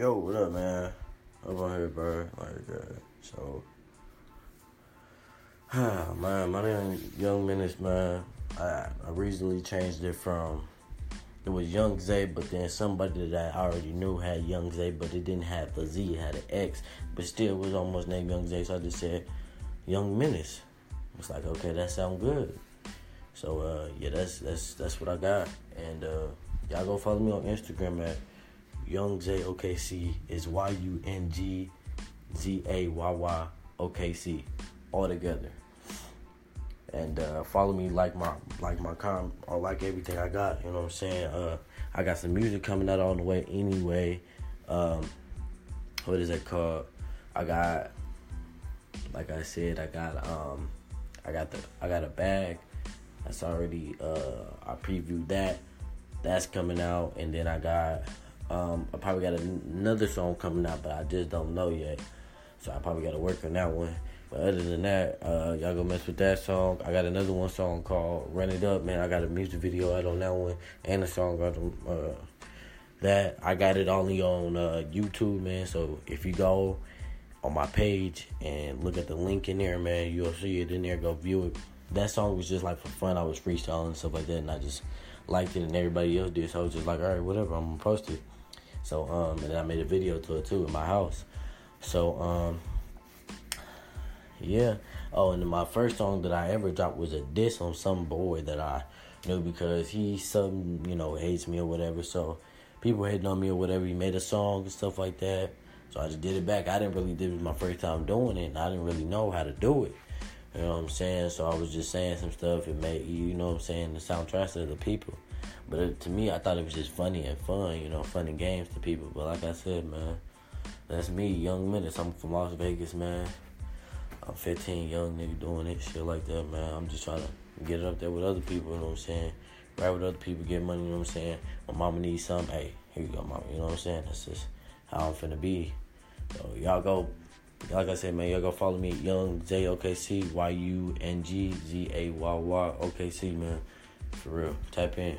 Yo, what up, man? Up on here, bro. Like, uh, so, man, my name is Young Menace, man. I, I recently changed it from it was Young Zay, but then somebody that I already knew had Young Zay, but it didn't have the Z, it had an X, but still was almost named Young Zay, so I just said Young Menace. It's like, okay, that sounds good. So uh, yeah, that's that's that's what I got, and uh, y'all go follow me on Instagram at Young J OKC is Y U N G Z A Y Y O K C all together. And uh, follow me like my like my com or like everything I got. You know what I'm saying? Uh, I got some music coming out on the way anyway. Um, what is it called? I got like I said, I got um I got the I got a bag. That's already uh I previewed that. That's coming out and then I got um, I probably got another song coming out, but I just don't know yet. So I probably got to work on that one. But other than that, uh, y'all go mess with that song. I got another one song called "Run It Up," man. I got a music video out on that one and a song on uh, that. I got it only on uh, YouTube, man. So if you go on my page and look at the link in there, man, you'll see it in there. Go view it. That song was just like for fun. I was freestyling and stuff like that, and I just liked it, and everybody else did. So I was just like, all right, whatever. I'm gonna post it. So um, and I made a video to it too in my house. So um, yeah. Oh, and my first song that I ever dropped was a diss on some boy that I knew because he some you know hates me or whatever. So people hating on me or whatever. He made a song and stuff like that. So I just did it back. I didn't really did it my first time doing it, and I didn't really know how to do it. You know what I'm saying? So I was just saying some stuff. It made you know what I'm saying the soundtrack to the people. But it, to me, I thought it was just funny and fun, you know, fun and games to people. But like I said, man, that's me, Young Menace. I'm from Las Vegas, man. I'm 15, young nigga doing it, shit like that, man. I'm just trying to get it up there with other people, you know what I'm saying? Ride with other people, get money, you know what I'm saying? My mama needs something, hey, here you go, mama, you know what I'm saying? That's just how I'm finna be. So y'all go, like I said, man, y'all go follow me, Young J O K C Y U N G Z A Y Y O K C, man. For real. Type in.